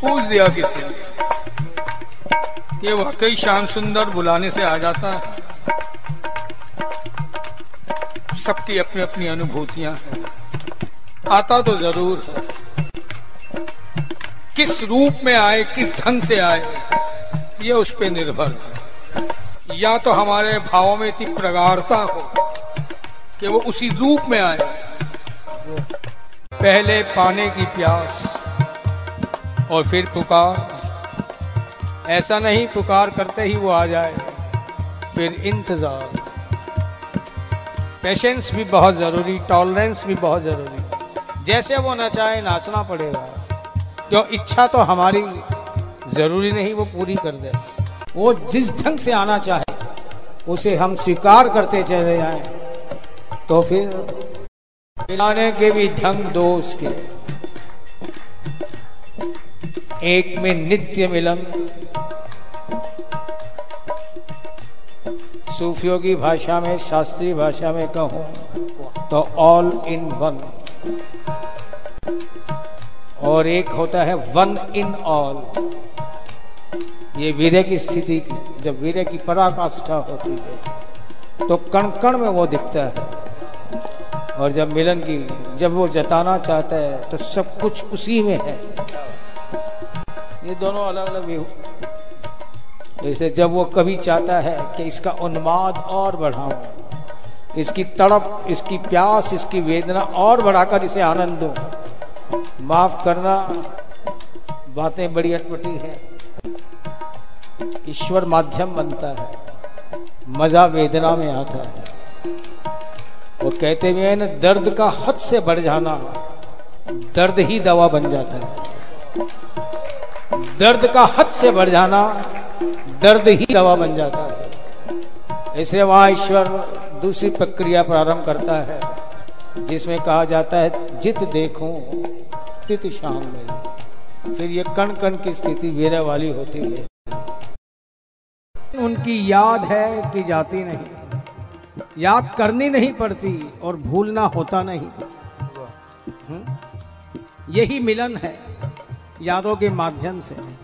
पूछ दिया किसी ने। कि वाकई श्याम सुंदर बुलाने से आ जाता है। सबकी अपनी अपनी अनुभूतियाँ हैं। आता तो ज़रूर है। किस रूप में आए, किस ढंग से आए, ये उस पर निर्भर है। या तो हमारे भावों में इतनी प्रगाढ़ता हो कि वो उसी रूप में आए। पहले पाने की प्यास और फिर पुकार। ऐसा नहीं, पुकार करते ही वो आ जाए। फिर इंतज़ार। पेशेंस भी बहुत ज़रूरी टॉलरेंस भी बहुत ज़रूरी। जैसे वो नचाए नाचना पड़ेगा। क्यों? इच्छा तो हमारी ज़रूरी नहीं, वो पूरी कर दे। वो जिस ढंग से आना चाहे, उसे हम स्वीकार करते चले जाएँ। तो फिर के भी ढंग दो उसके एक में नित्य मिलन। सूफियों की भाषा में, शास्त्रीय भाषा में कहूँ तो ऑल इन वन और एक होता है वन इन ऑल ये वीर्य की स्थिति, जब वीर्य की पराकाष्ठा होती है तो कण कण में वो दिखता है। और जब मिलन की, जब वो जताना चाहता है तो सब कुछ उसी में है। ये दोनों अलग अलग व्यू जैसे जब वो कभी चाहता है कि इसका उन्माद और बढ़ाऊं, इसकी तड़प, इसकी प्यास, इसकी वेदना और बढ़ाकर इसे आनंद दो, माफ़ करना बातें बड़ी अटपटी है। ईश्वर माध्यम बनता है, मज़ा वेदना में आता है। वो कहते हुए ना, दर्द का हद से बढ़ जाना, दर्द ही दवा बन जाता है। दर्द का हद से बढ़ जाना दर्द ही दवा बन जाता है। ऐसे वहाँ ईश्वर दूसरी प्रक्रिया प्रारंभ करता है, जिसमें कहा जाता है, जित देखूँ, तित शाम में। फिर ये कण कण की स्थिति वीर वाली होती है। उनकी याद है कि जाती नहीं। याद करनी नहीं पड़ती और भूलना होता नहीं। हम्म? यही मिलन है। यादों के माध्यम से।